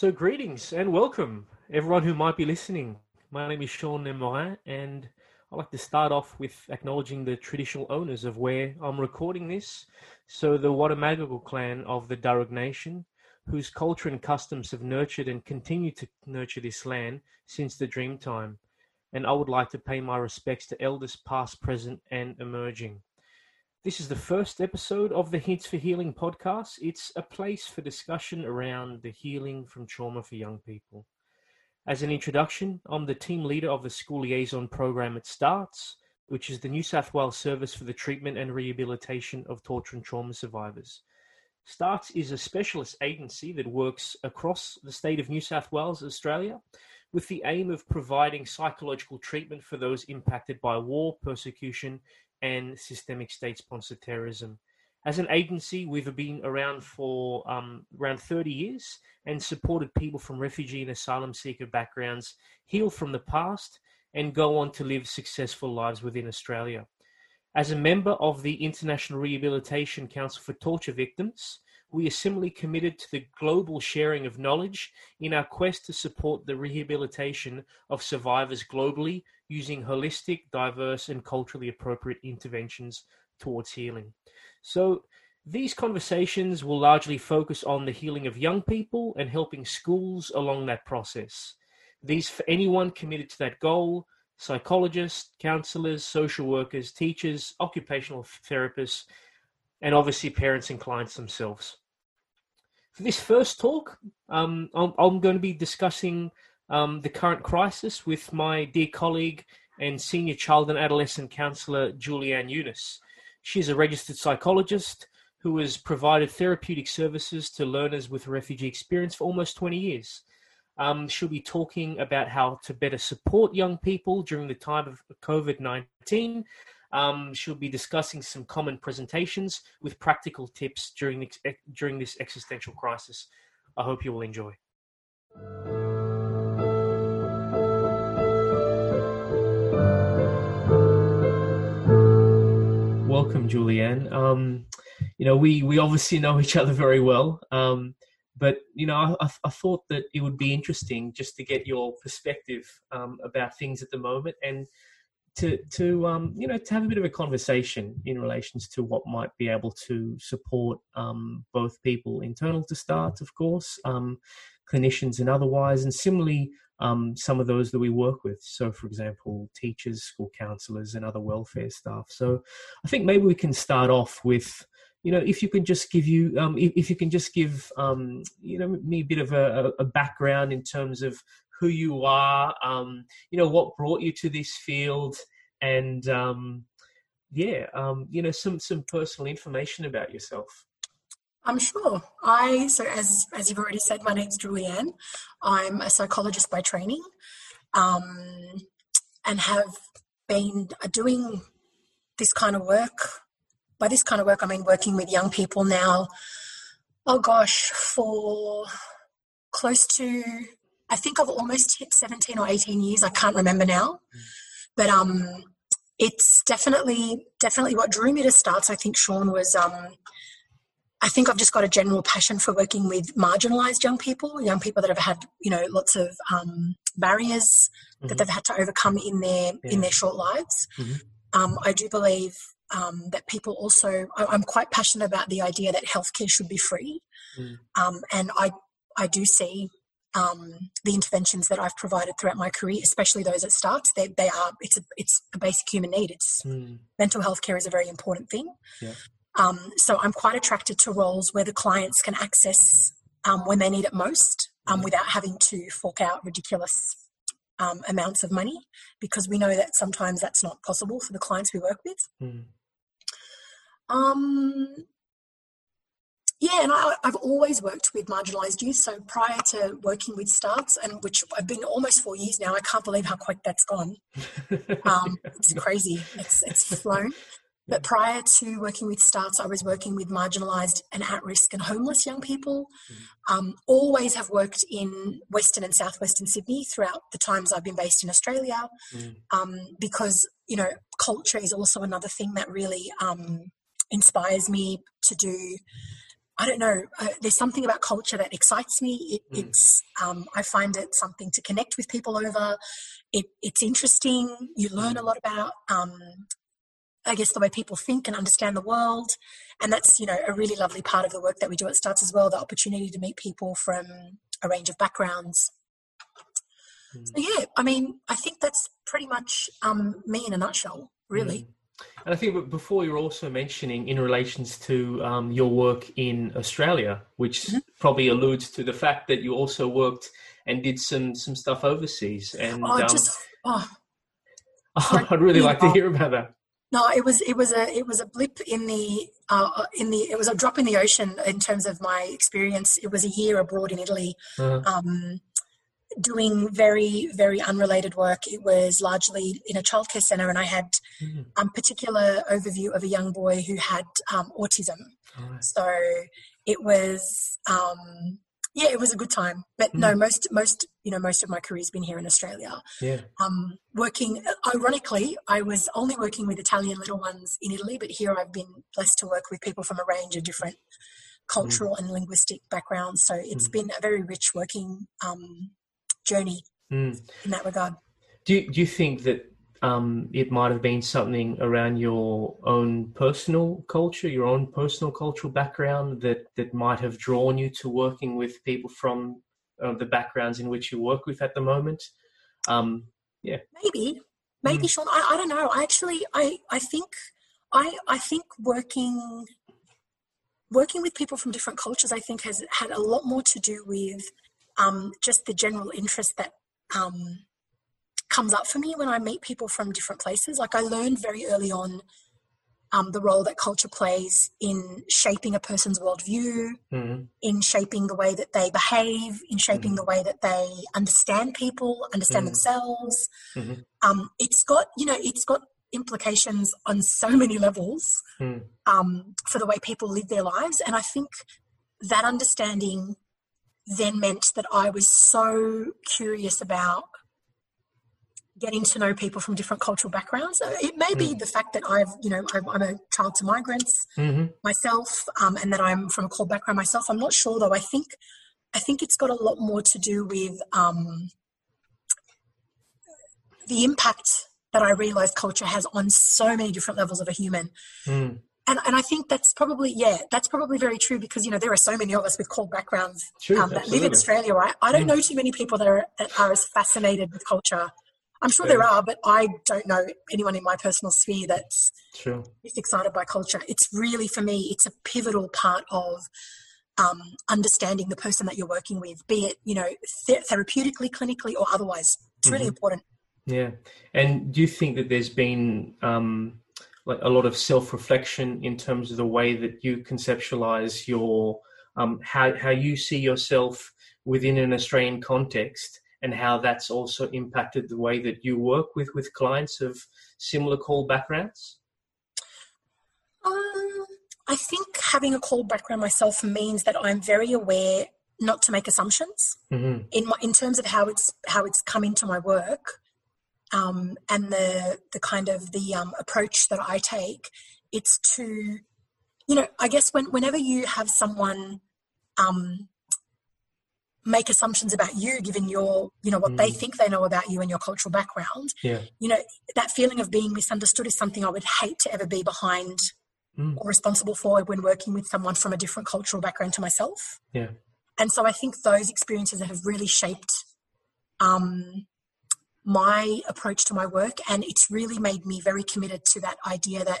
So, greetings and welcome, everyone who might be listening. My name is Shaun Nemorin, and I'd like to start off with acknowledging the traditional owners of where I'm recording this. So, the Wattamattagal clan of the Darug Nation, whose culture and customs have nurtured and continue to nurture this land since the Dreamtime. And I would like to pay my respects to elders past, present, and emerging. This is the first episode of the Hints for Healing podcast. It's a place for discussion around the healing from trauma for young people. As an introduction, I'm the team leader of the school liaison program at STARTTS, which is the New South Wales Service for the Treatment and Rehabilitation of Torture and Trauma Survivors. STARTTS is a specialist agency that works across the state of New South Wales, Australia, with the aim of providing psychological treatment for those impacted by war, persecution, and systemic state sponsored terrorism. As an agency, we've been around for um, around 30 years and supported people from refugee and asylum seeker backgrounds heal from the past and go on to live successful lives within Australia. As a member of the International Rehabilitation Council for Torture Victims, we are similarly committed to the global sharing of knowledge in our quest to support the rehabilitation of survivors globally using holistic, diverse, and culturally appropriate interventions towards healing. So, these conversations will largely focus on the healing of young people and helping schools along that process. These for anyone committed to that goal psychologists, counselors, social workers, teachers, occupational therapists, and obviously parents and clients themselves. For this first talk, um, I'm, I'm, going to be discussing um, the current crisis with my dear colleague and senior child and adolescent counsellor, Julie-Anne Younis. She's a registered psychologist who has provided therapeutic services to learners with refugee experience for almost 20 years. Um, she'll be talking about how to better support young people during the time of COVID 19 um, she'll be discussing some common presentations with practical tips during this, during this existential crisis. I hope you will enjoy. Welcome, Julie-Anne. Um, you know, we we obviously know each other very well, um, but you know, I, I, thought that it would be interesting just to get your perspective um, about things at the moment and to to um, you know to have a bit of a conversation in relations to what might be able to support um, both people internal to start, of course, um, clinicians and otherwise, and similarly um, some of those that we work with. So, for example, teachers, school counsellors, and other welfare staff. So, I think maybe we can start off with you know, if you can just give you, um, if, if, you can just give, um, you know, me a bit of a, a, background in terms of who you are, um, you know, what brought you to this field, and um, yeah, um, you know, some some personal information about yourself. I'm sure. I so as as you've already said, my name's Julie-Anne. I'm a psychologist by training, um, and have been doing this kind of work. By this kind of work, I mean working with young people now. Oh gosh, for close to I think I've almost hit 17 or 18 years. I can't remember now. But um, it's definitely definitely what drew me to STARTTS. I think Shaun was. Um, I think I've just got a general passion for working with marginalised young people, young people that have had you know lots of um, barriers mm-hmm. that they've had to overcome in their yeah. in their short lives. Mm-hmm. Um, I do believe um, that people also. I, am quite passionate about the idea that healthcare should be free, mm. um, and I I do see um, the interventions that I've provided throughout my career, especially those at STARTTS, they, they are it's a it's a basic human need. It's mm. mental health care is a very important thing. Yeah. Um, so I'm quite attracted to roles where the clients can access um, when they need it most, um, mm. without having to fork out ridiculous um, amounts of money, because we know that sometimes that's not possible for the clients we work with. Mm. Um, yeah, and I, have always worked with marginalised youth. So prior to working with STARTTS, and which I've been almost four years now, I can't believe how quick that's gone. Um, it's crazy. It's it's flown. But prior to working with STARTTS, I was working with marginalised and at-risk and homeless young people. Mm-hmm. Um, always have worked in Western and Southwestern Sydney throughout the times I've been based in Australia, mm. um, because you know culture is also another thing that really um, inspires me to do I don't know. Uh, there's something about culture that excites me. It, mm. It's um, I find it something to connect with people over. It, it's interesting. You learn a mm. lot about, um, I guess, the way people think and understand the world, and that's you know a really lovely part of the work that we do at STARTTS as well. The opportunity to meet people from a range of backgrounds. Mm. So yeah, I mean, I think that's pretty much um, me in a nutshell, really. And I think before you were also mentioning in relations to um, your work in Australia, which mm-hmm. probably alludes to the fact that you also worked and did some some stuff overseas. And oh, um, just, oh. I'd really like to hear about that. No, it was it was a it was a blip in the uh, in the it was a drop in the ocean in terms of my experience. It was a year abroad in Italy. Uh-huh. Um, doing very very unrelated work it was largely in a childcare center and i had a mm. um, particular overview of a young boy who had um, autism right. so it was um, yeah it was a good time but mm. no most most you know most of my career has been here in australia yeah um, working ironically i was only working with italian little ones in italy but here i've been blessed to work with people from a range of different cultural mm. and linguistic backgrounds so it's mm. been a very rich working um, journey mm. in that regard. Do you, do you think that um, it might have been something around your own personal culture, your own personal cultural background that, that might have drawn you to working with people from uh, the backgrounds in which you work with at the moment? Um, yeah, maybe, maybe, mm. Shaun. I, I don't know. I actually, I, I think, I, I think working, working with people from different cultures, I think has had a lot more to do with um, just the general interest that um, comes up for me when I meet people from different places. Like I learned very early on um, the role that culture plays in shaping a person's worldview, mm-hmm. in shaping the way that they behave, in shaping mm-hmm. the way that they understand people, understand mm-hmm. themselves. Mm-hmm. Um, it's got, you know, it's got implications on so many levels mm. um, for the way people live their lives. And I think that understanding then meant that I was so curious about getting to know people from different cultural backgrounds. It may be mm. the fact that I've, you know, I'm a child to migrants mm-hmm. myself, um, and that I'm from a CALD background myself. I'm not sure though. I think, I think it's got a lot more to do with um, the impact that I realized culture has on so many different levels of a human. Mm and, and I think that's probably yeah that's probably very true because you know there are so many of us with CALD backgrounds true, um, that live in Australia right I don't mm. know too many people that are that are as fascinated with culture I'm sure yeah. there are but I don't know anyone in my personal sphere that's true. excited by culture it's really for me it's a pivotal part of um, understanding the person that you're working with be it you know th- therapeutically clinically or otherwise it's mm-hmm. really important yeah and do you think that there's been um, like a lot of self-reflection in terms of the way that you conceptualize your um, how how you see yourself within an Australian context and how that's also impacted the way that you work with with clients of similar CALD backgrounds? Um, I think having a CALD background myself means that I'm very aware not to make assumptions mm-hmm. in my, in terms of how it's how it's come into my work um, and the the kind of the um, approach that I take, it's to, you know, I guess when whenever you have someone um, make assumptions about you, given your, you know, what mm. they think they know about you and your cultural background, yeah. you know, that feeling of being misunderstood is something I would hate to ever be behind mm. or responsible for when working with someone from a different cultural background to myself. Yeah. And so I think those experiences have really shaped um, my approach to my work and it's really made me very committed to that idea that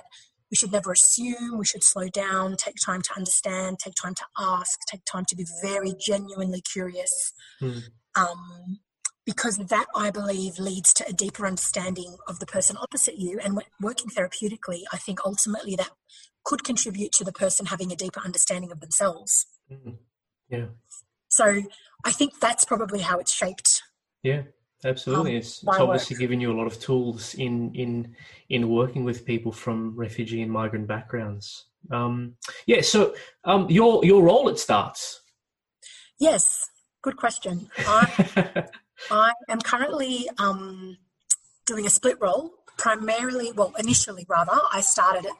we should never assume we should slow down take time to understand take time to ask take time to be very genuinely curious. Mm. um, because that i believe leads to a deeper understanding of the person opposite you and working therapeutically i think ultimately that could contribute to the person having a deeper understanding of themselves. Mm. yeah. So i think that's probably how it's shaped. Yeah Absolutely, um, it's, it's obviously work. giving you a lot of tools in in in working with people from refugee and migrant backgrounds. Um, yeah, so um, your your role at STARTTS. Yes, good question. I, I am currently um, doing a split role. Primarily, well, initially rather, I started it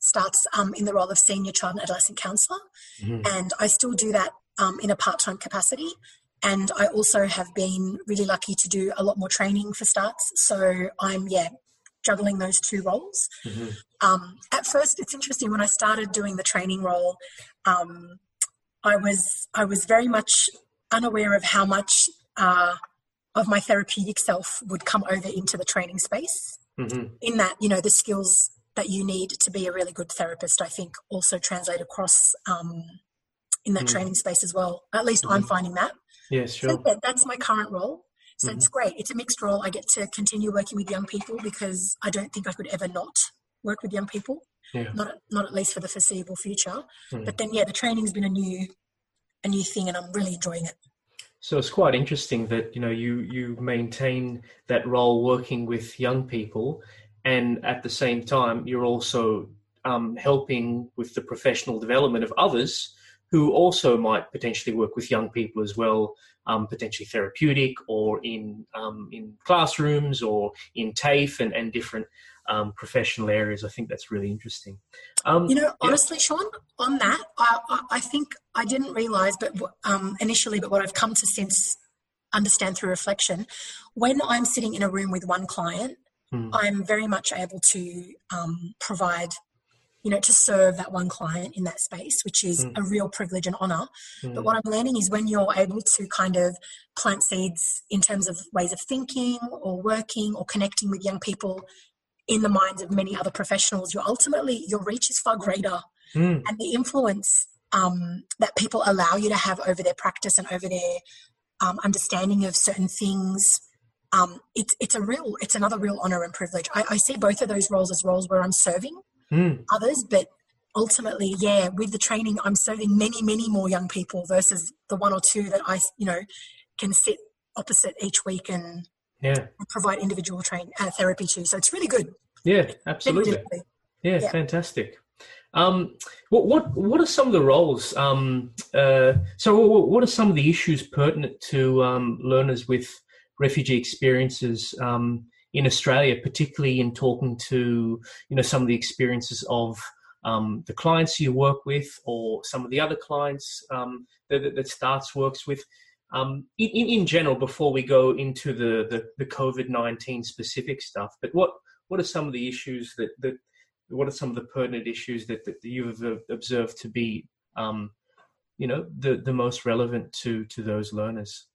STARTTS um, in the role of senior child and adolescent counselor, mm-hmm. and I still do that um, in a part time capacity. And I also have been really lucky to do a lot more training for STARTTS. So I'm, yeah, juggling those two roles. Mm-hmm. Um, at first, it's interesting when I started doing the training role. Um, I was I was very much unaware of how much uh, of my therapeutic self would come over into the training space. Mm-hmm. In that, you know, the skills that you need to be a really good therapist, I think, also translate across um, in that mm-hmm. training space as well. At least I'm mm-hmm. finding that. Yes, sure. So, yeah, that's my current role. So mm-hmm. it's great. It's a mixed role. I get to continue working with young people because I don't think I could ever not work with young people. Yeah. Not not at least for the foreseeable future. Mm. But then yeah, the training's been a new a new thing and I'm really enjoying it. So it's quite interesting that you know you you maintain that role working with young people, and at the same time you're also um, helping with the professional development of others who also might potentially work with young people as well, um, potentially therapeutic or in um, in classrooms or in TAFE and, and different um, professional areas. I think that's really interesting. Um, you know, honestly, yeah. Shaun, on that, I, I, think I didn't realize, but um, initially, but what I've come to since understand through reflection, when I'm sitting in a room with one client, hmm. I'm very much able to um, provide you know, to serve that one client in that space, which is mm. a real privilege and honor. Mm. But what I'm learning is when you're able to kind of plant seeds in terms of ways of thinking or working or connecting with young people in the minds of many other professionals, you're ultimately, your reach is far greater. Mm. And the influence um, that people allow you to have over their practice and over their um, understanding of certain things. Um, it's it's a real it's another real honor and privilege. I, I see both of those roles as roles where I'm serving mm. others. But ultimately, yeah, with the training, I'm serving many, many more young people versus the one or two that I, you know, can sit opposite each week and yeah. provide individual train uh, therapy to. So it's really good. Yeah, absolutely. Yeah, yeah, fantastic. Um, what what what are some of the roles? Um, uh, so what are some of the issues pertinent to um, learners with refugee experiences? Um, in Australia, particularly in talking to you know some of the experiences of um, the clients you work with or some of the other clients um, that, that STARTTS works with. Um, in, in general, before we go into the, the, the COVID nineteen specific stuff, but what what are some of the issues that that what are some of the pertinent issues that, that you have observed to be um, you know the the most relevant to to those learners?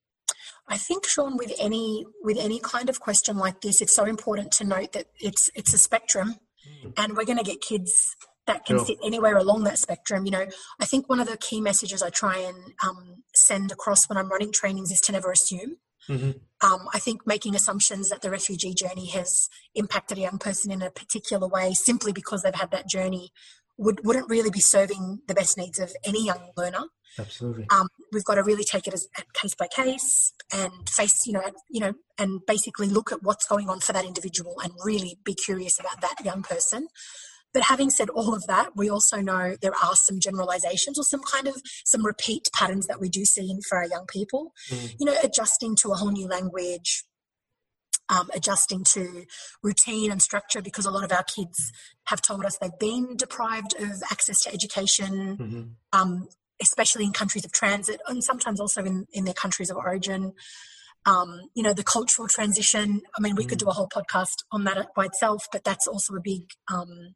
I think, Shaun, with any with any kind of question like this, it's so important to note that it's it's a spectrum, mm. and we're going to get kids that can sure. sit anywhere along that spectrum. You know, I think one of the key messages I try and um, send across when I'm running trainings is to never assume. Mm-hmm. Um, I think making assumptions that the refugee journey has impacted a young person in a particular way simply because they've had that journey would, wouldn't really be serving the best needs of any young learner. Absolutely. Um, we've got to really take it as case by case and face, you know, you know, and basically look at what's going on for that individual and really be curious about that young person. But having said all of that, we also know there are some generalizations or some kind of some repeat patterns that we do see in for our young people. Mm. You know, adjusting to a whole new language, um, adjusting to routine and structure because a lot of our kids have told us they've been deprived of access to education, mm-hmm. um, especially in countries of transit and sometimes also in, in their countries of origin. Um, you know, the cultural transition. I mean, we mm. could do a whole podcast on that by itself, but that's also a big, um,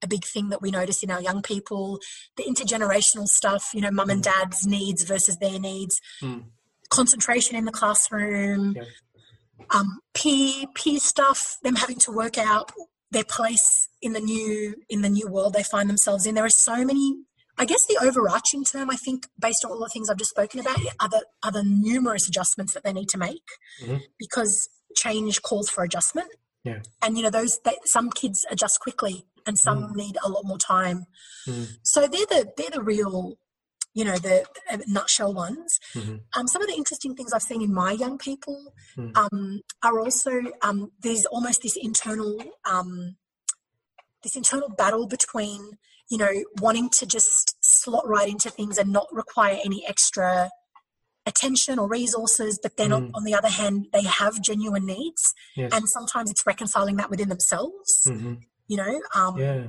a big thing that we notice in our young people. The intergenerational stuff, you know, mum and mm. dad's needs versus their needs. Mm. Concentration in the classroom, yeah. Um, peer peer stuff, them having to work out their place in the new in the new world they find themselves in. There are so many I guess the overarching term, I think, based on all the things I've just spoken about, are the, are the numerous adjustments that they need to make mm-hmm. because change calls for adjustment. Yeah. And, you know, those, they, some kids adjust quickly and some mm. need a lot more time. Mm. So they're the, they're the real, you know, the, the nutshell ones. Mm-hmm. Um, some of the interesting things I've seen in my young people mm. um, are also um, there's almost this internal, um, this internal battle between you know, wanting to just slot right into things and not require any extra attention or resources, but then mm. on, on, the other hand, they have genuine needs. Yes. And sometimes it's reconciling that within themselves, mm-hmm. you know. Um, yeah.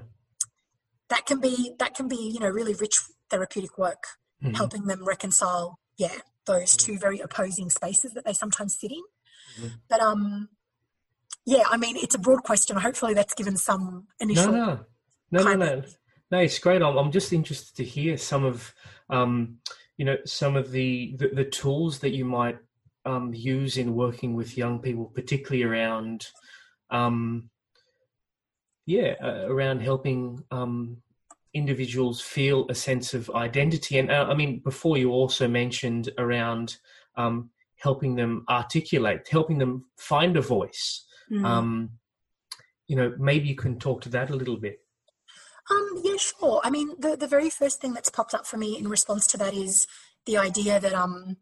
That can be that can be you know really rich therapeutic work, Mhm. helping them reconcile yeah those two very opposing spaces that they sometimes sit in. Mhm. But um, yeah, I mean it's a broad question. Hopefully that's given some No, initial. no, no, no, kind no. No, it's great. I'm, I'm just interested to hear some of, um, you know, some of the, the, the tools that you might um, use in working with young people, particularly around, um, yeah, uh, around helping um, individuals feel a sense of identity. And uh, I mean, before you also mentioned around um, helping them articulate, helping them find a voice. Mm. Um, you know, maybe you can talk to that a little bit. Um, yeah, sure. I mean, the, the very first thing that's popped up for me in response to that is the idea that um,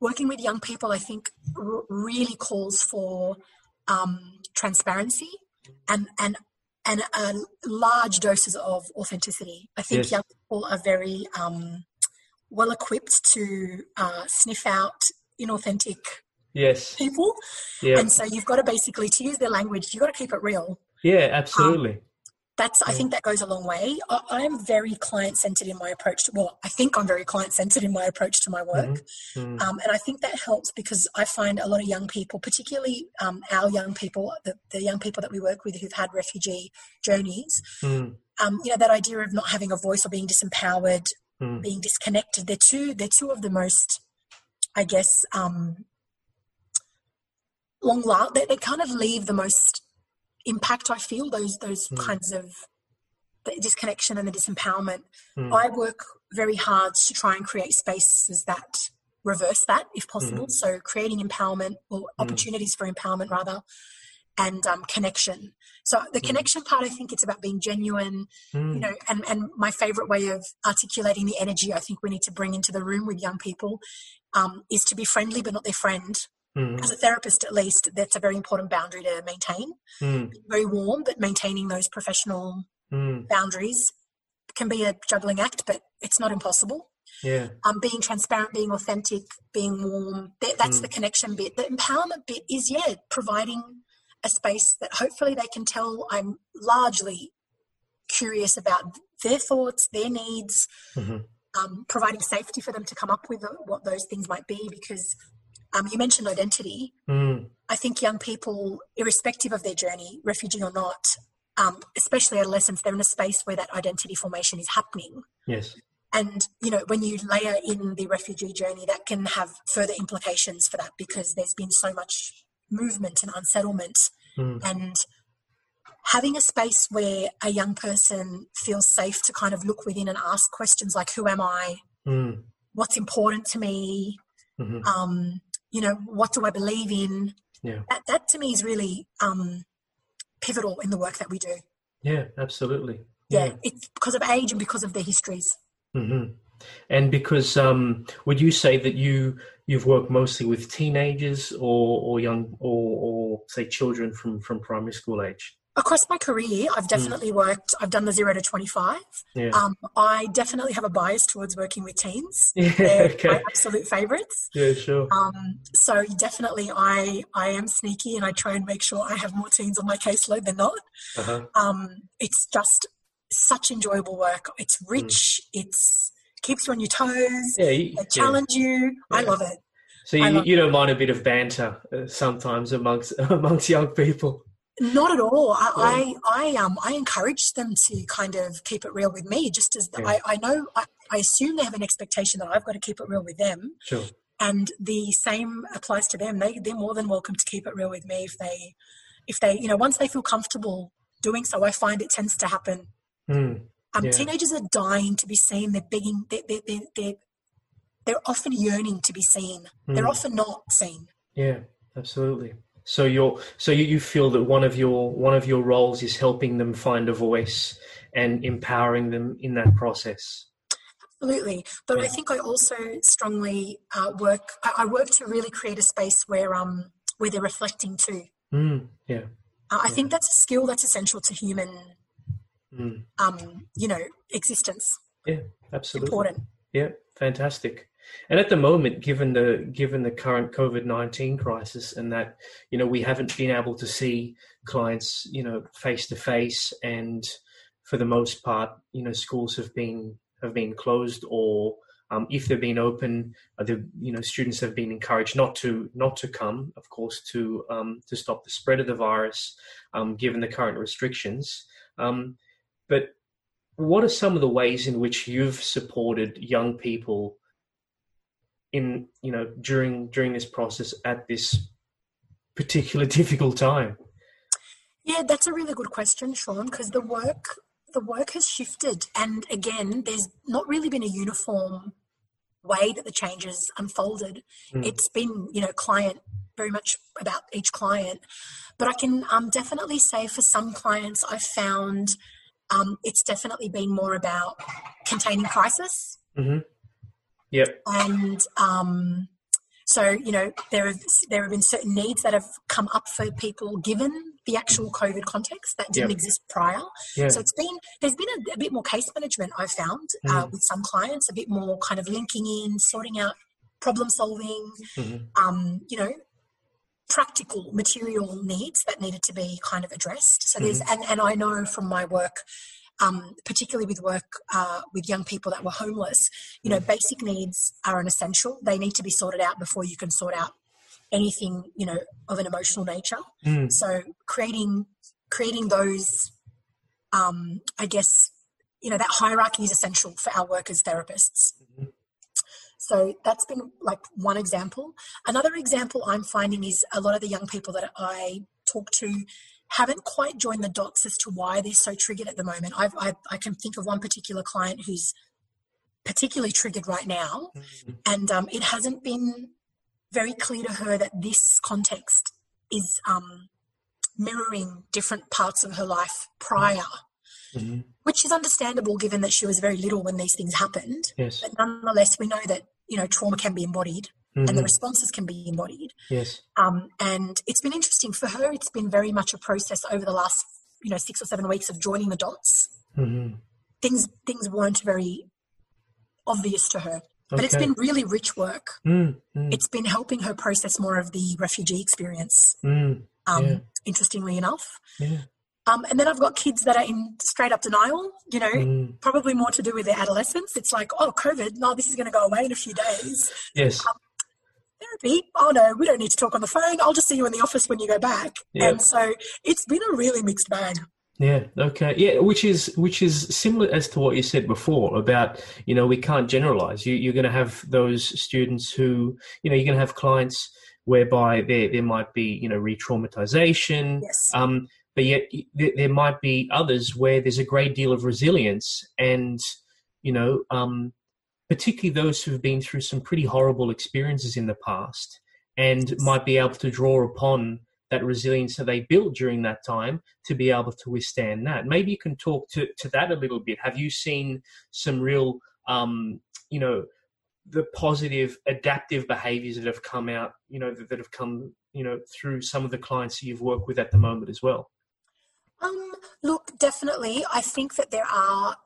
working with young people, I think, r- really calls for um, transparency and and and uh, large doses of authenticity. I think Yes. young people are very um, well equipped to uh, sniff out inauthentic Yes. people, Yeah. and so you've got to basically, to use their language, you've got to keep it real. Yeah, absolutely. That's i think that goes a long way. I, i'm very client centered in my approach to well i think i'm very client centered in my approach to my work. Mm, um, and i think that helps because i find a lot of young people particularly um, our young people the, the young people that we work with who've had refugee journeys mm, um, you know that idea of not having a voice or being disempowered mm, being disconnected they're two they're two of the most i guess um, long la- they, they kind of leave the most impact i feel those those Mm. kinds of the disconnection and the disempowerment. Mm, i work very hard to try and create spaces that reverse that if possible. So creating empowerment or opportunities for empowerment rather and um, connection. So the Mm. connection part i think it's about being genuine mm, you know and and my favorite way of articulating the energy i think we need to bring into the room with young people um, is to be friendly but not their friend mm, as a therapist at least that's a very important boundary to maintain. Mm, very warm but maintaining those professional mm, boundaries can be a juggling act but it's not impossible. Yeah. um, being transparent being authentic being warm that, that's Mm. the connection bit. The empowerment bit is yeah providing a space that hopefully they can tell i'm largely curious about their thoughts their needs mhm, um, providing safety for them to come up with what those things might be because um, you mentioned identity mm, I think young people, irrespective of their journey, refugee or not, um, especially adolescents, they're in a space where that identity formation is happening. yes. And, you know, when you layer in the refugee journey, that can have further implications for that because there's been so much movement and unsettlement. Mm, And having a space where a young person feels safe to kind of look within and ask questions like, who am I? mm, What's important to me? mhm, Um, you know, what do I believe in? yeah. that, that to me is really um, pivotal in the work that we do. Yeah, absolutely. Yeah, it's because of age and because of their histories. hmm And because um, would you say that you you've worked mostly with teenagers or, or young or, or say children from, from primary school age? Across my career, I've definitely worked, I've done the zero to 25. Yeah. Um, I definitely have a bias towards working with teens. yeah. They're my absolute favorites. Yeah. Sure. Um, so definitely I, I am sneaky and I try and make sure I have more teens on my caseload than not. Uh-huh. Um, it's just such enjoyable work. It's rich. It's keeps you on your toes. Yeah. You, They yeah. challenge you. I love it. So you, you don't mind a bit of banter uh, sometimes amongst amongst young people. Not at all. I, Yeah. I, I um I encourage them to kind of keep it real with me, just as Yeah. I, I know I, I assume they have an expectation that I've got to keep it real with them. Sure. And the same applies to them. They they're more than welcome to keep it real with me if they if they, you know, once they feel comfortable doing so, I find it tends to happen. Mm. Um, Yeah. Teenagers are dying to be seen. They're begging. They're, they're, they're, they're, they're often yearning to be seen. They're Mm. often not seen. Yeah, absolutely. So you're so you, you feel that one of your one of your roles is helping them find a voice and empowering them in that process. Absolutely. But I think I also strongly uh, work. I, I work to really create a space where um where they're reflecting too. Mm. Yeah. Uh, I Yeah. think that's a skill that's essential to human Mm. um you know existence. Yeah, absolutely. Important. Yeah, fantastic. And at the moment, given the given the current COVID nineteen crisis, and that you know we haven't been able to see clients, you know, face to face, and for the most part, you know, schools have been have been closed, or um, if they've been open, uh, the you know students have been encouraged not to not to come, of course, to um, to stop the spread of the virus, um, given the current restrictions. Um, but what are some of the ways in which you've supported young people in you know during during this process at this particular difficult time? Yeah, that's a really good question, Shaun, because the work the work has shifted and again there's not really been a uniform way that the changes unfolded. Mm. It's been, you know, client very much about each client. But I can um, definitely say for some clients I've found um, it's definitely been more about containing crisis. Mm-hmm. Yep. And um, so, you know, there have there have been certain needs that have come up for people given the actual COVID context that didn't yep. exist prior. Yeah. So it's been there's been a, a, bit more case management I've found uh, mm-hmm. uh, with some clients, a bit more kind of linking in, sorting out problem solving, mm-hmm. um, you know, practical material needs that needed to be kind of addressed. So there's, mm-hmm. and, and I know from my work, um, particularly with work uh, with young people that were homeless, you know, mm. basic needs are an essential. They need to be sorted out before you can sort out anything, you know, of an emotional nature. Mm. So creating creating those, um, I guess, you know, that hierarchy is essential for our work as therapists. Mm-hmm. So that's been like one example. Another example I'm finding is a lot of the young people that I talk to haven't quite joined the dots as to why they're so triggered at the moment. I've, I, I can think of one particular client who's particularly triggered right now, mm-hmm. and um, it hasn't been very clear to her that this context is um, mirroring different parts of her life prior. Mm-hmm. Which is understandable given that she was very little when these things happened. Yes. But nonetheless, we know that you know trauma can be embodied mm-hmm. and the mm-hmm. responses can be embodied. Yes. Um, and it's been interesting for her. It's been very much a process over the last you know six or seven weeks of joining the dots. Mm-hmm. Things things weren't very obvious to her. But okay. it's been really rich work. Mm, mm. It's been helping her process more of the refugee experience. Mm, um, yeah. Interestingly enough, yeah. Um, and then I've got kids that are in straight up denial, you know, mm. probably more to do with their adolescence. It's like, oh, COVID, no, this is going to go away in a few days. Yes. Um, therapy, oh no, we don't need to talk on the phone. I'll just see you in the office when you go back. Yep. And so it's been a really mixed bag. Yeah. Okay. Yeah. Which is which is similar as to what you said before about you know we can't generalize. You, you're going to have those students who you know you're going to have clients whereby there there might be you know re-traumatization. Yes. Um, but yet there might be others where there's a great deal of resilience and you know um, particularly those who've been through some pretty horrible experiences in the past and might be able to draw upon that resilience that they built during that time to be able to withstand that. Maybe you can talk to, to that a little bit. Have you seen some real um, you know the positive adaptive behaviors that have come out you know that, that have come you know through some of the clients that you've worked with at the moment as well? Um, look, definitely. I think that there are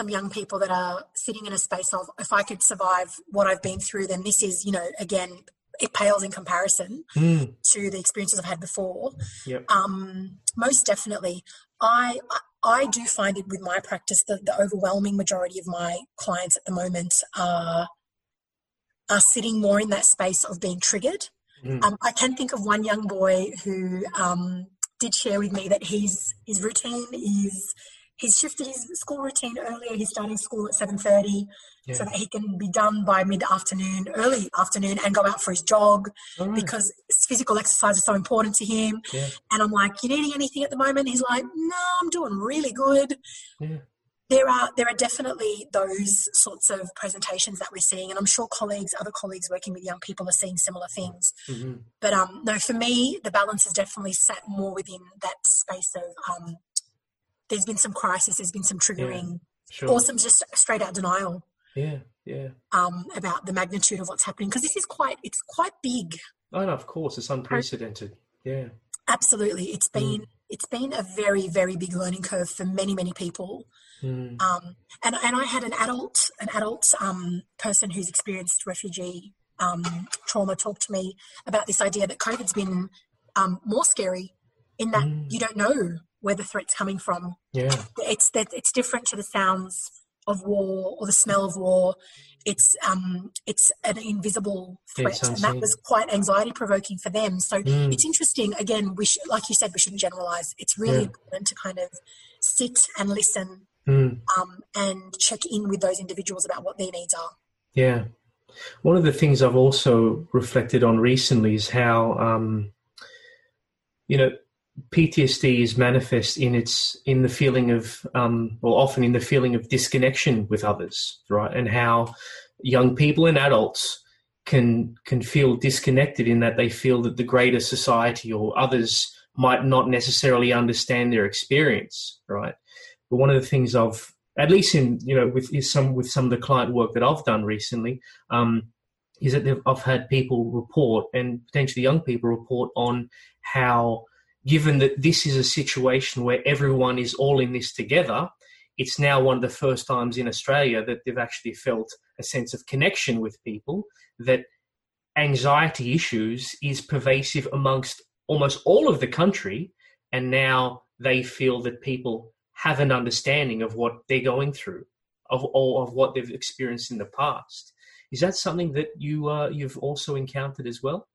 some young people that are sitting in a space of if I could survive what I've been through, then this is, you know, again, it pales in comparison mm. to the experiences I've had before. Yep. Um, most definitely. I I do find it with my practice that the overwhelming majority of my clients at the moment are are sitting more in that space of being triggered. Mm. Um, I can think of one young boy who um, did share with me that his his routine is he's shifted his school routine earlier. He's starting school at seven thirty, yeah. so that he can be done by mid afternoon, early afternoon, and go out for his jog right. because physical exercise is so important to him. Yeah. And I'm like, "You needing anything at the moment?" He's like, "No, I'm doing really good." Yeah there are there are definitely those sorts of presentations that we're seeing, and I'm sure colleagues, other colleagues working with young people, are seeing similar things. Mm-hmm. But um, no, for me, the balance is definitely sat more within that space of um, there's been some crisis, there's been some triggering, yeah, sure. or some just straight out denial. Yeah, yeah. Um, about the magnitude of what's happening because this is quite it's quite big. Oh, no, of course, it's unprecedented. Yeah, absolutely. It's been mm. it's been a very very big learning curve for many many people. Mm. Um, and and I had an adult an adult um, person who's experienced refugee um, trauma talk to me about this idea that COVID's been um, more scary in that mm. you don't know where the threat's coming from. Yeah. It's that it's different to the sounds of war or the smell of war. It's um it's an invisible threat, and that was quite anxiety provoking for them. So Mm. it's interesting. Again, we should, like you said, we shouldn't generalize. It's really Yeah. important to kind of sit and listen Mm. um, and check in with those individuals about what their needs are. Yeah. One of the things I've also reflected on recently is how, um, you know, PTSD is manifest in its in the feeling of, um, well, often in the feeling of disconnection with others, right? And how young people and adults can can feel disconnected in that they feel that the greater society or others might not necessarily understand their experience, right? But one of the things I've at least in you know with some with some of the client work that I've done recently, um, is that I've had people report and potentially young people report on how, given that this is a situation where everyone is all in this together, it's now one of the first times in Australia that they've actually felt a sense of connection with people. That anxiety issues is pervasive amongst almost all of the country, and now they feel that people have an understanding of what they're going through, of or of what they've experienced in the past. Is that something that you uh, you've also encountered as well?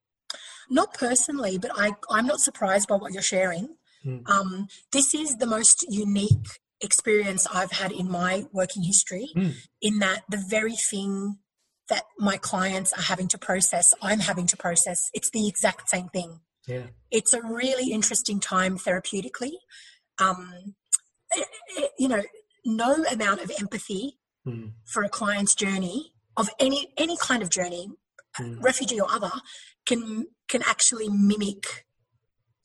Not personally, but I, I'm not surprised by what you're sharing. Mm. Um, this is the most unique experience I've had in my working history, Mm. in that the very thing that my clients are having to process, I'm having to process. It's the exact same thing. Yeah. It's a really interesting time therapeutically. Um, it- it- you know, no amount of empathy Mm. for a client's journey of any any kind of journey, Mm. refugee or other, can can actually mimic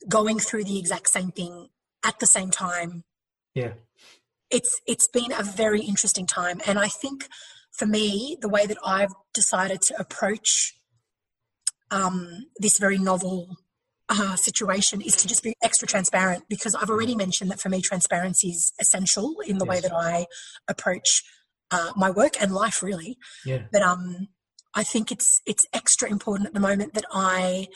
going through the exact same thing at the same time. Yeah. It's it's been a very interesting time, and I think for me, the way that I've decided to approach um, this very novel uh, situation is to just be extra transparent because I've already mentioned that for me, transparency is essential in the way that I approach uh, my work and life, really. Yeah. But um, I think it's it's extra important at the moment that I,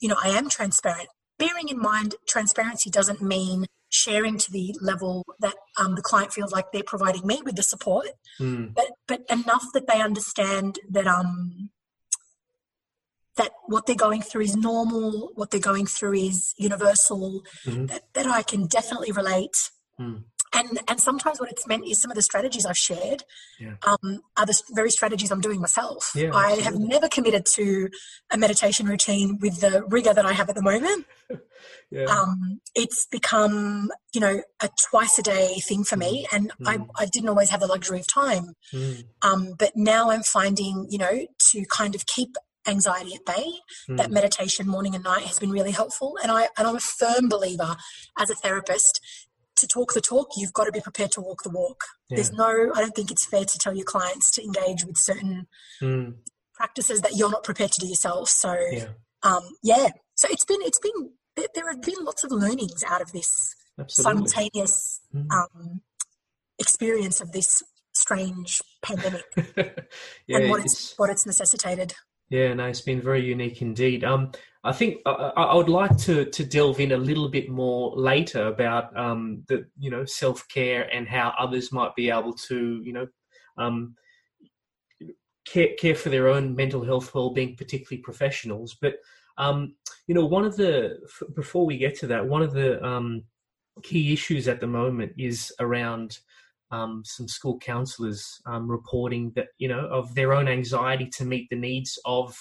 you know, I am transparent. Bearing in mind, transparency doesn't mean sharing to the level that um, the client feels like they're providing me with the support, Mm. but but enough that they understand that um that what they're going through is normal, what they're going through is universal, Mhm. that, that I can definitely relate. Mm. And and sometimes what it's meant is some of the strategies I've shared Yeah. um, are the very strategies I'm doing myself. Yeah, I have never committed to a meditation routine with the rigor that I have at the moment. Yeah. Um, it's become, you know, a twice a day thing for me, and I, Mm. I didn't always have the luxury of time. Mm. Um, but now I'm finding, you know, to kind of keep anxiety at bay, that Mm. meditation morning and night has been really helpful. And I and I'm a firm believer as a therapist. To talk the talk, you've got to be prepared to walk the walk. Yeah. There's no, I don't think it's fair to tell your clients to engage with certain Mm. practices that you're not prepared to do yourself. So, Yeah. um, yeah. So it's been, it's been, there, there have been lots of learnings out of this Absolutely. simultaneous Mm. um, experience of this strange pandemic yeah. and what it's- it's what it's necessitated. Yeah, no, it's been very unique indeed. Um, I think I, I I would like to to delve in a little bit more later about um, the you know self care and how others might be able to you know um, care care for their own mental health well being, particularly professionals. But um, you know, one of the f- before we get to that, one of the um, key issues at the moment is around um, some school counselors um, reporting that you know of their own anxiety to meet the needs of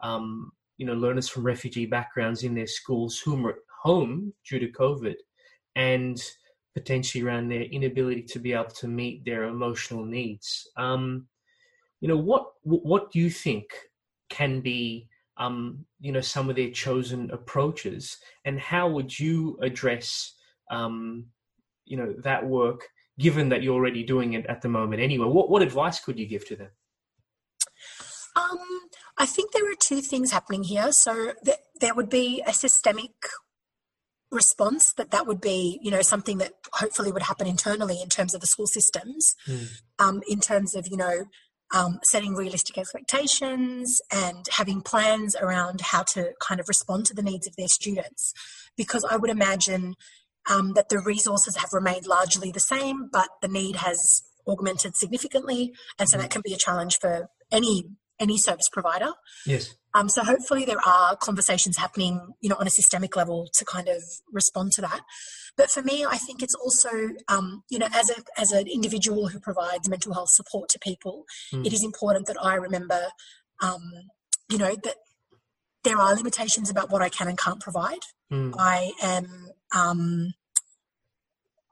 um, you know learners from refugee backgrounds in their schools whom are at home due to COVID, and potentially around their inability to be able to meet their emotional needs. Um, you know what what do you think can be um, you know some of their chosen approaches, and how would you address um, you know that work? given that you're already doing it at the moment anyway what, what advice could you give to them Um, I think there are two things happening here. So th- there would be a systemic response that that would be, you know, something that hopefully would happen internally in terms of the school systems, Mm. um, in terms of, you know, um, setting realistic expectations and having plans around how to kind of respond to the needs of their students. Because I would imagine um, that the resources have remained largely the same, but the need has augmented significantly, and so that can be a challenge for any any service provider. Yes. Um, so hopefully there are conversations happening, you know, on a systemic level to kind of respond to that. But for me, I think it's also, um, you know, as a as an individual who provides mental health support to people, Mm. it is important that I remember, um, you know, that there are limitations about what I can and can't provide. Mm. I am um,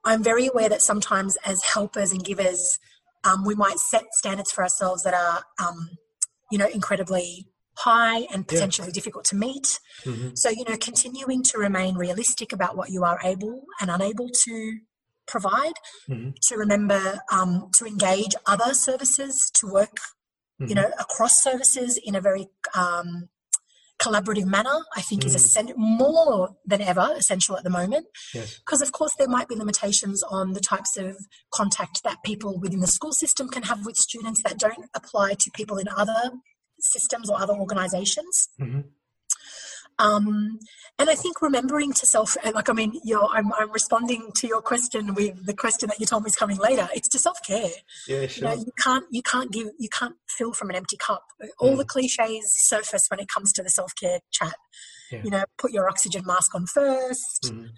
I'm very aware that sometimes as helpers and givers, um, we might set standards for ourselves that are, um, you know, incredibly high and potentially difficult to meet. Mhm. So, you know, continuing to remain realistic about what you are able and unable to provide, Mhm. to remember um, to engage other services, to work, you Mhm. know, across services in a very um, collaborative manner, I think is Mm. more than ever essential at the moment. Yes. Because, of course, there might be limitations on the types of contact that people within the school system can have with students that don't apply to people in other systems or other organizations. Mhm. Um, and I think remembering to self, like, I mean, you're, I'm, I'm responding to your question with the question that you told me is coming later. It's to self care. Yeah. You know, you can't, you can't give, you can't fill from an empty cup. All the cliches surface when it comes to the self care chat. Yeah. You know, put your oxygen mask on first. Mhm.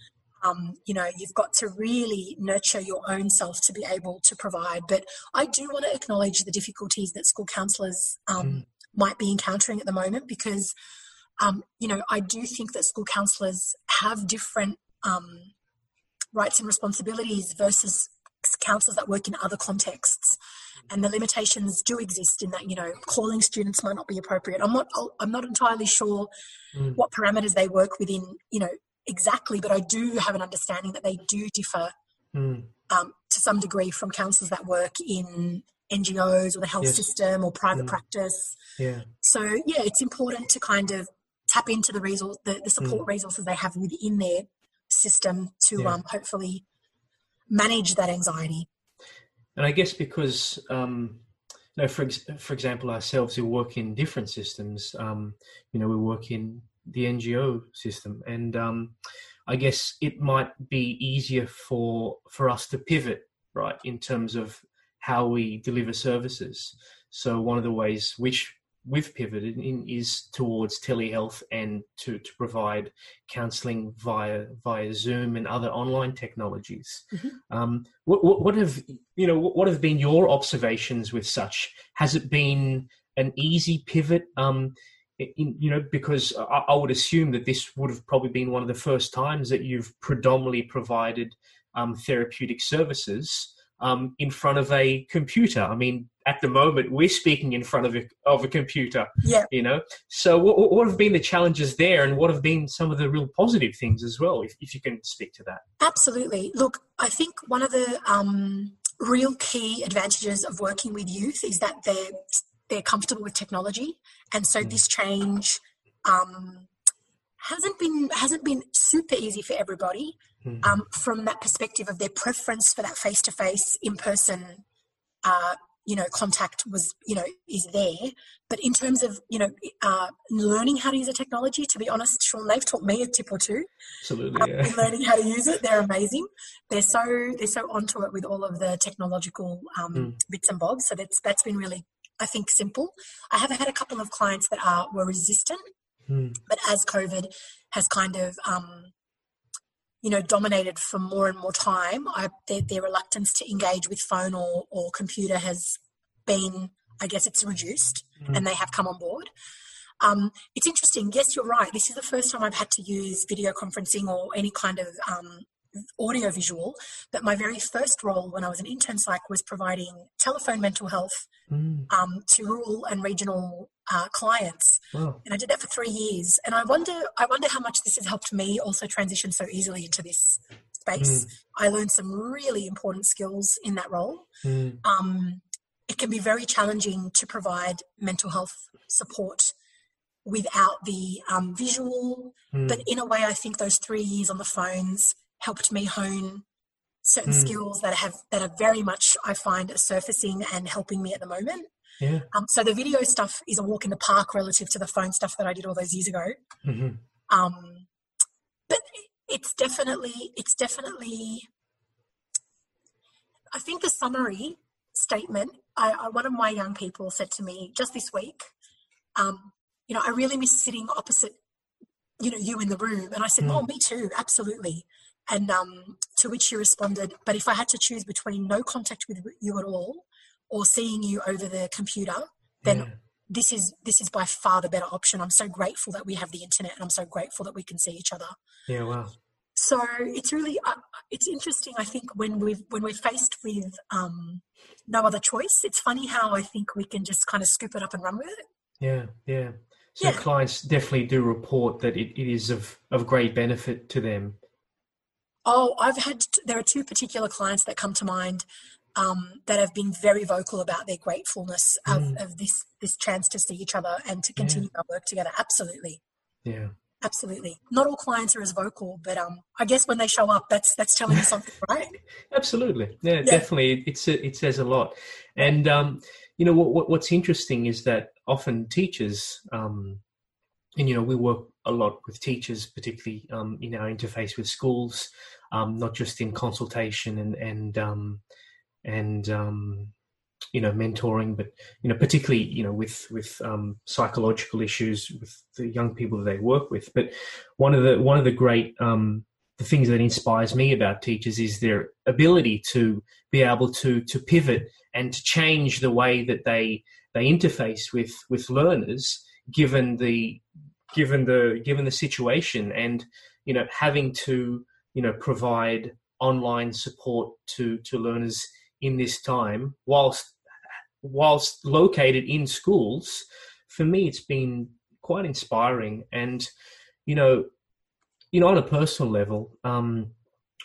Um, you know, you've got to really nurture your own self to be able to provide. But I do want to acknowledge the difficulties that school counsellors um, Mm. might be encountering at the moment because, um, you know, I do think that school counsellors have different um, rights and responsibilities versus counsellors that work in other contexts. And the limitations do exist in that, you know, calling students might not be appropriate. I'm not, I'm not entirely sure Mm. what parameters they work within, you know, exactly, but I do have an understanding that they do differ Mm. um, to some degree from counsellors that work in NGOs or the health Yes. system or private Mm. practice. Yeah. So yeah, it's important to kind of tap into the resource, the, the support resources they have within their system to Mm. Yeah. um, hopefully manage that anxiety. And I guess because, um, you know, for ex- for example, ourselves who work in different systems, um, you know, we work in the NGO system, and um, I guess it might be easier for for us to pivot, right, in terms of how we deliver services. So one of the ways which we've pivoted in is towards telehealth and to, to provide counselling via via Zoom and other online technologies. Um, what, what, what have you know? What, what have been your observations with such? Has it been an easy pivot? Um, in, you know, because I, I would assume that this would have probably been one of the first times that you've predominantly provided um, therapeutic services um, in front of a computer. I mean, at the moment, we're speaking in front of a, of a computer. Yeah. You know, so what, what have been the challenges there, and what have been some of the real positive things as well? If, if you can speak to that. Absolutely. Look, I think one of the um, real key advantages of working with youth is that they're they're comfortable with technology, and so Mm. this change um, hasn't been hasn't been super easy for everybody. Mm. Um, from that perspective of their preference for that face to face, in person, uh, you know, contact was you know is there. But in terms of you know uh, learning how to use a technology, to be honest, Shaun, they've taught me a tip or two Absolutely. um, Yeah. learning how to use it. They're amazing. They're so they're so onto it with all of the technological um, Mm. bits and bobs. So that's that's been really, I think, simple. I have had a couple of clients that are were resistant, Mm. but as COVID has kind of um, you know dominated for more and more time, I, their, their reluctance to engage with phone or or computer has been, I guess, it's reduced, Mm. and they have come on board. Um, it's interesting. Yes, you're right. This is the first time I've had to use video conferencing or any kind of um, audio visual. But my very first role when I was an intern psych was providing telephone mental health Mm. um, to rural and regional uh, clients, Wow. and I did that for three years. And I wonder, I wonder how much this has helped me also transition so easily into this space. I learned some really important skills in that role Mm. um, it can be very challenging to provide mental health support without the um, visual. Mm. But in a way, I think those three years on the phones helped me hone certain Mm. skills that have that are very much I find are surfacing and helping me at the moment. Yeah. Um, so the video stuff is a walk in the park relative to the phone stuff that I did all those years ago. hmm Um, but it's definitely it's definitely I think the summary statement, I, I, one of my young people said to me just this week, um, you know, I really miss sitting opposite, you know, you in the room. And I said, mm. oh, me too, absolutely. And um, to which she responded, but if I had to choose between no contact with you at all or seeing you over the computer, then yeah. this is this is by far the better option. I'm so grateful that we have the internet, and I'm so grateful that we can see each other. Yeah, wow. So it's really uh, it's interesting. I think when we when we're faced with um, no other choice, it's funny how I think we can just kind of scoop it up and run with it. Yeah, yeah. So yeah. clients definitely do report that it, it is of of great benefit to them. Oh, I've had there are two particular clients that come to mind um, that have been very vocal about their gratefulness of, mm. of this this chance to see each other and to continue yeah. our work together. Absolutely. Yeah. Absolutely. Not all clients are as vocal, but um, I guess when they show up, that's that's telling you something, right? Absolutely. Yeah, yeah, definitely. It's it says a lot. And um, you know what, what's interesting is that often teachers, um, and you know we work a lot with teachers, particularly um, in our interface with schools, um, not just in consultation and and um, and um, you know mentoring but you know particularly you know with with um, psychological issues with the young people that they work with. But one of the one of the great um, the things that inspires me about teachers is their ability to be able to to pivot and to change the way that they they interface with with learners given the given the given the situation. And you know having to you know provide online support to to learners in this time whilst whilst located in schools for me it's been quite inspiring. And you know you know on a personal level um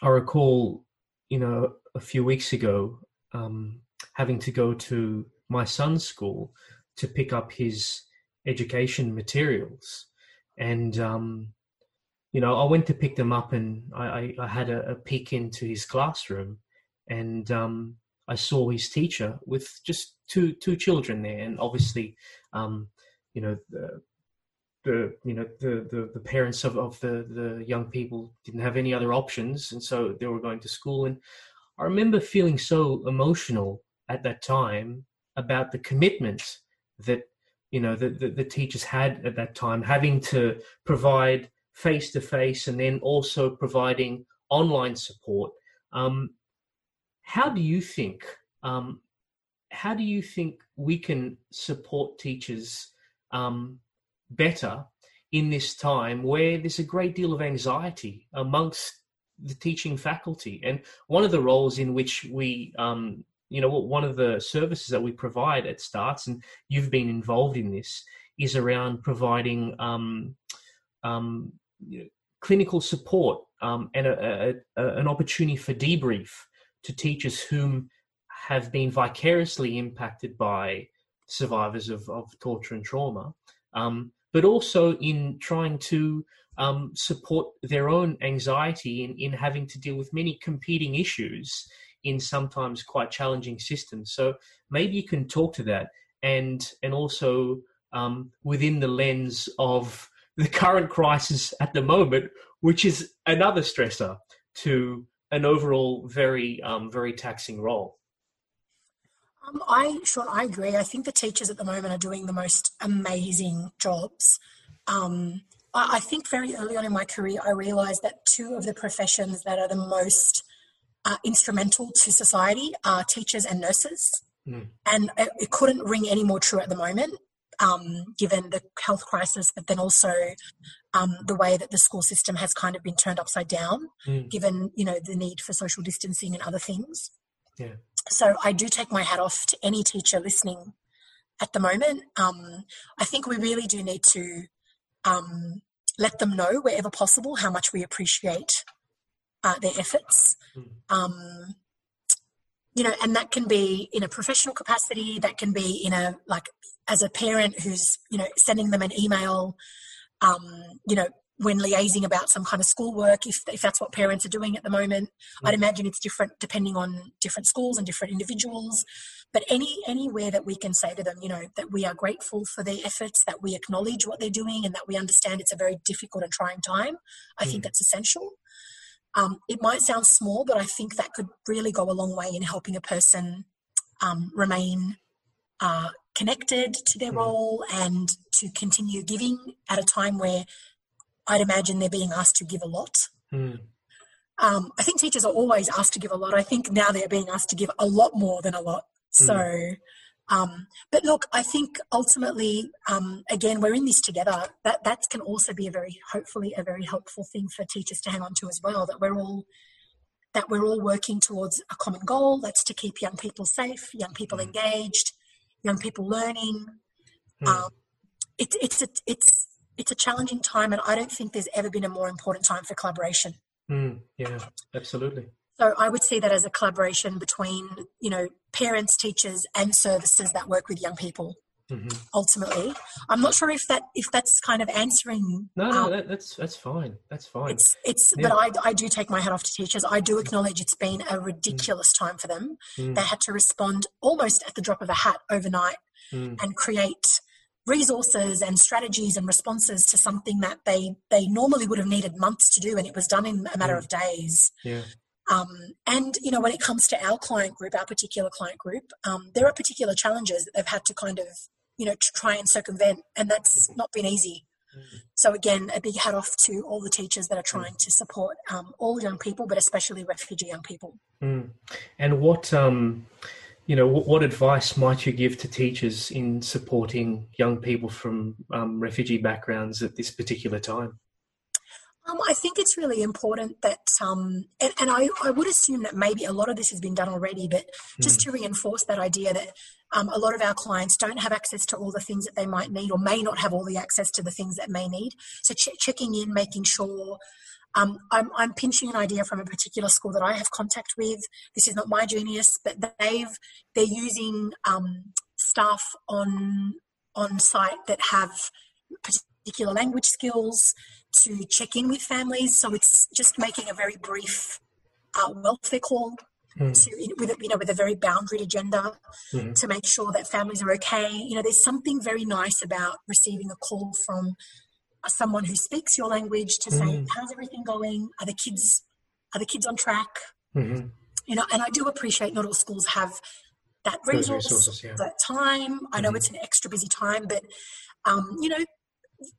i recall you know a few weeks ago um having to go to my son's school to pick up his education materials. And um you know i went to pick them up and i i, I had a, a peek into his classroom. And um I saw his teacher with just two two children there, and obviously, um, you know, the, the you know the, the, the parents of, of the the young people didn't have any other options, and so they were going to school. And I remember feeling so emotional at that time about the commitment that you know the, the, the teachers had at that time, having to provide face to face, and then also providing online support. Um, how do you think? Um, how do you think we can support teachers um, better in this time where there's a great deal of anxiety amongst the teaching faculty? And one of the roles in which we, um, you know, one of the services that we provide at STARTTS, and you've been involved in this, is around providing um, um, clinical support um, and a, a, a, an opportunity for debrief to teachers whom have been vicariously impacted by survivors of, of torture and trauma, um, but also in trying to um, support their own anxiety in, in having to deal with many competing issues in sometimes quite challenging systems. So maybe you can talk to that and and also um, within the lens of the current crisis at the moment, which is another stressor to an overall very um, very taxing role. Um, I Shaun, I agree. I think the teachers at the moment are doing the most amazing jobs. Um, I, I, think very early on in my career, I realised that two of the professions that are the most uh, instrumental to society are teachers and nurses. Mm. And it, it, couldn't ring any more true at the moment um, given the health crisis, but then also um, the way that the school system has kind of been turned upside down, mm. given you know the need for social distancing and other things. Yeah. So I do take my hat off to any teacher listening at the moment. Um, I think we really do need to um, let them know wherever possible how much we appreciate uh, their efforts. Mm. you know, and that can be in a professional capacity, that can be in a like as a parent who's you know sending them an email um, you know when liaising about some kind of schoolwork, if, if that's what parents are doing at the moment. I'd imagine it's different depending on different schools and different individuals. But any anywhere that we can say to them, you know, that we are grateful for their efforts, that we acknowledge what they're doing, and that we understand it's a very difficult and trying time, I think that's essential. Um, it might sound small, but I think that could really go a long way in helping a person um, remain uh, connected to their role and to continue giving at a time where I'd imagine they're being asked to give a lot. Mm. Um, I think teachers are always asked to give a lot. I think now they're being asked to give a lot more than a lot. So, mm. um, but look, I think ultimately, um, again, we're in this together. That that can also be a very, hopefully, a very helpful thing for teachers to hang on to as well. That we're all that we're all working towards a common goal. That's to keep young people safe, young people mm. engaged, young people learning. Mm. It, it's a, it's it's a challenging time, and I don't think there's ever been a more important time for collaboration. Mm, yeah, absolutely. So I would see that as a collaboration between you know parents, teachers, and services that work with young people. Mm-hmm. Ultimately, I'm not sure if that if that's kind of answering. No, no, um, that, that's that's fine. That's fine. It's it's, yeah. but I I do take my hat off to teachers. I do acknowledge it's been a ridiculous mm. time for them. Mm. They had to respond almost at the drop of a hat overnight mm. and create resources and strategies and responses to something that they they normally would have needed months to do and it was done in a matter mm. of days yeah um, and you know when it comes to our client group our particular client group um, there are particular challenges that they've had to kind of you know to try and circumvent and that's not been easy mm. so again a big hat off to all the teachers that are trying to support um, all young people but especially refugee young people mm. and what um you know, what, what, advice might you give to teachers in supporting young people from um, refugee backgrounds at this particular time? Um, I think it's really important that, um, and, and I, I, would assume that maybe a lot of this has been done already, but just mm. to reinforce that idea that um, a lot of our clients don't have access to all the things that they might need or may not have all the access to the things that may need. So ch- checking in, making sure um, I'm, I'm, pinching an idea from a particular school that I have contact with. This is not my genius, but they've they're using um, staff on on site that have particular language skills to check in with families. So it's just making a very brief uh, welfare call Mm. To, with you know with a very boundaried agenda mm. to make sure that families are okay. You know, there's something very nice about receiving a call from someone who speaks your language to say, mm. "How's everything going? Are the kids are the kids on track?" Mm-hmm. You know, and I do appreciate not all schools have that resource, yeah. that time. I know mm-hmm. it's an extra busy time, but um, you know,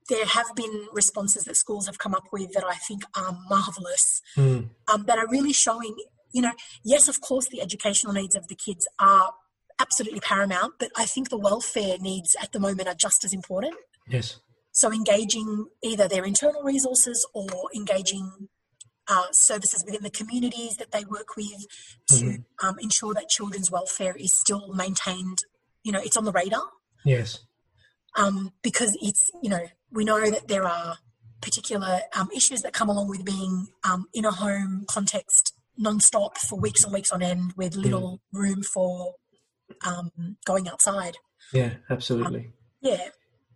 there have been responses that schools have come up with that I think are marvelous, mm. um, that are really showing. You know, yes, of course, the educational needs of the kids are absolutely paramount, but I think the welfare needs at the moment are just as important. Yes. So engaging either their internal resources or engaging uh, services within the communities that they work with to mm-hmm. um, ensure that children's welfare is still maintained. You know, it's on the radar. Yes. Um, because it's you know we know that there are particular um, issues that come along with being um, in a home context non-stop for weeks and weeks on end with little mm. room for um, going outside. Yeah, absolutely. Um, yeah,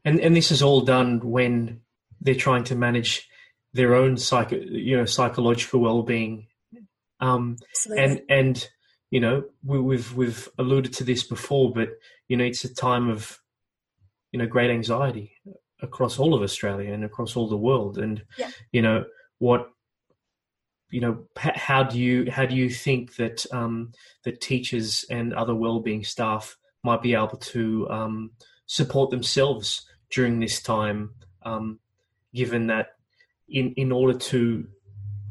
and and this is all done when they're trying to manage their own psycho, you know, psychological well-being. Um, and and you know, we, we've we've alluded to this before, but you know, it's a time of you know great anxiety across all of Australia and across all the world. And yeah. you know what you know how do you how do you think that um, that teachers and other well-being staff might be able to um, support themselves during this time, um, given that in in order to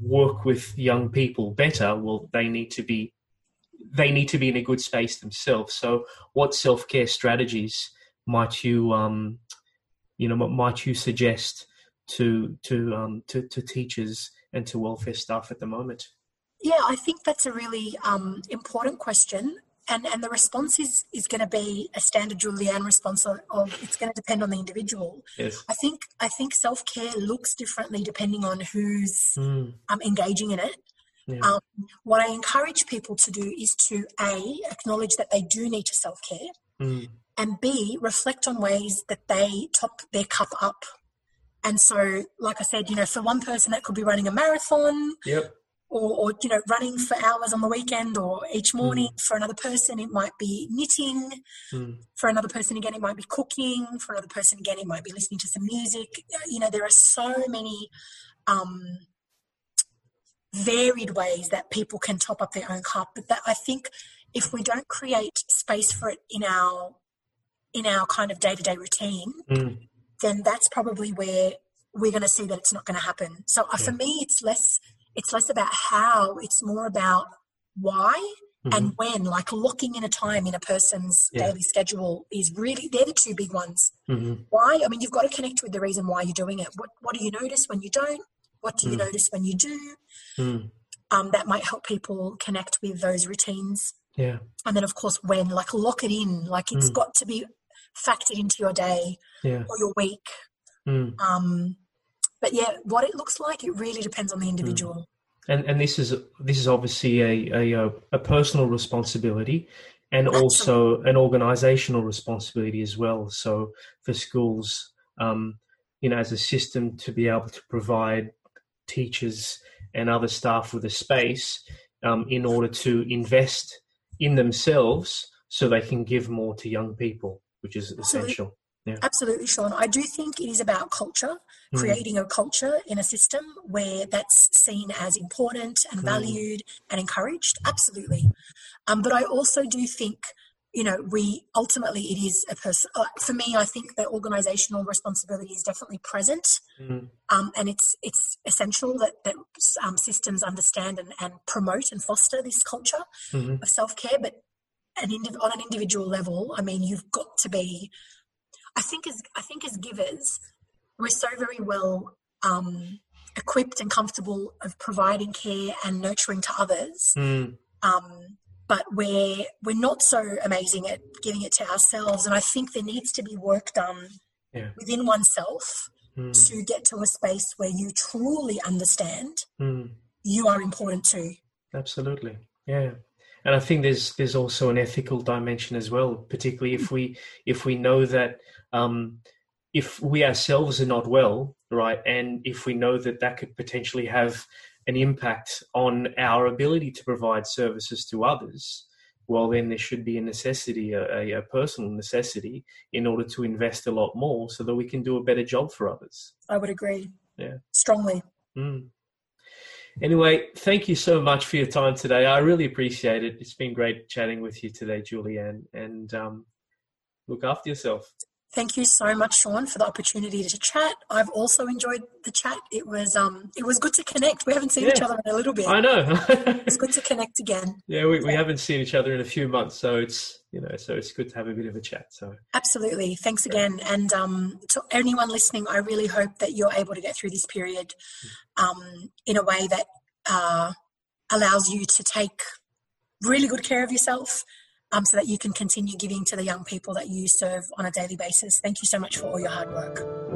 work with young people better, well, they need to be they need to be in a good space themselves. So, what self care strategies might you um, you know might you suggest to to um, to, to teachers and to welfare staff at the moment? Yeah, I think that's a really um, important question and and the response is is going to be a standard Julie-Anne response of, of it's going to depend on the individual. Yes. I think I think self care looks differently depending on who's mm. um, engaging in it. Yeah. Um, what I encourage people to do is to a acknowledge that they do need to self care, mm. and b reflect on ways that they top their cup up And so, like I said, you know, for one person that could be running a marathon. Yep. Or, or you know, running for hours on the weekend or each morning. Mm. For another person, it might be knitting. Mm. For another person, again, it might be cooking. For another person, again, it might be listening to some music. You know, there are so many um, varied ways that people can top up their own cup. But that I think if we don't create space for it in our in our kind of day to day routine, Mm. then that's probably where we're going to see that it's not going to happen. So uh, for me, it's less it's less about how; it's more about why Mhm. and when. Like locking in a time in a person's Yeah. daily schedule is really they're the two big ones. Mhm. Why? I mean, you've got to connect with the reason why you're doing it. What What do you notice when you don't? What do you Mm. notice when you do? Mm. Um, that might help people connect with those routines. Yeah. And then, of course, when like lock it in. Like it's Mm. got to be factored into your day Yeah. or your week. Mm. Um, but yeah, what it looks like, it really depends on Hmm. the individual. And and this is this is obviously a a, a personal responsibility, and also an organizational responsibility as well. So for schools, um, you know, as a system to be able to provide teachers and other staff with a space um, in order to invest in themselves so they can give more to young people, which is Absolutely. essential. Absolutely, Shaun. I do think it is about culture, Mm. creating a culture in a system where that's seen as important and Mm. valued and encouraged. Absolutely. Um, but I also do think, you know, we ultimately it is a person. Uh, for me, I think the organisational responsibility is definitely present, Mm. um, and it's it's essential that that um, systems understand and, and promote and foster this culture Mhm. of self care. But an indiv- on an individual level, I mean, you've got to be. I think as I think as givers, we're so very well um, equipped and comfortable of providing care and nurturing to others. Mm. Um, but we're we're not so amazing at giving it to ourselves, and I think there needs to be work done Yeah. within oneself Mm. to get to a space where you truly understand Mm. you are important too. Absolutely, yeah. And I think there's there's also an ethical dimension as well, particularly if we if we know that um, if we ourselves are not well, right, and if we know that that could potentially have an impact on our ability to provide services to others, well, then there should be a necessity, a, a, a personal necessity, in order to invest a lot more so that we can do a better job for others. I would agree. Yeah. Strongly. Mm. Anyway, thank you so much for your time today. I really appreciate it. It's been great chatting with you today, Julie-Anne, and um, look after yourself. Thank you so much, Shaun, for the opportunity to chat. I've also enjoyed the chat. It was um, it was good to connect. We haven't seen each other in a little bit. I know. It's good to connect again. yeah, we, we haven't seen each other in a few months, so it's you know, so it's good to have a bit of a chat. So Absolutely. Thanks again. And um, to anyone listening, I really hope that you're able to get through this period um, in a way that uh, allows you to take really good care of yourself um, so that you can continue giving to the young people that you serve on a daily basis. Thank you so much for all your hard work.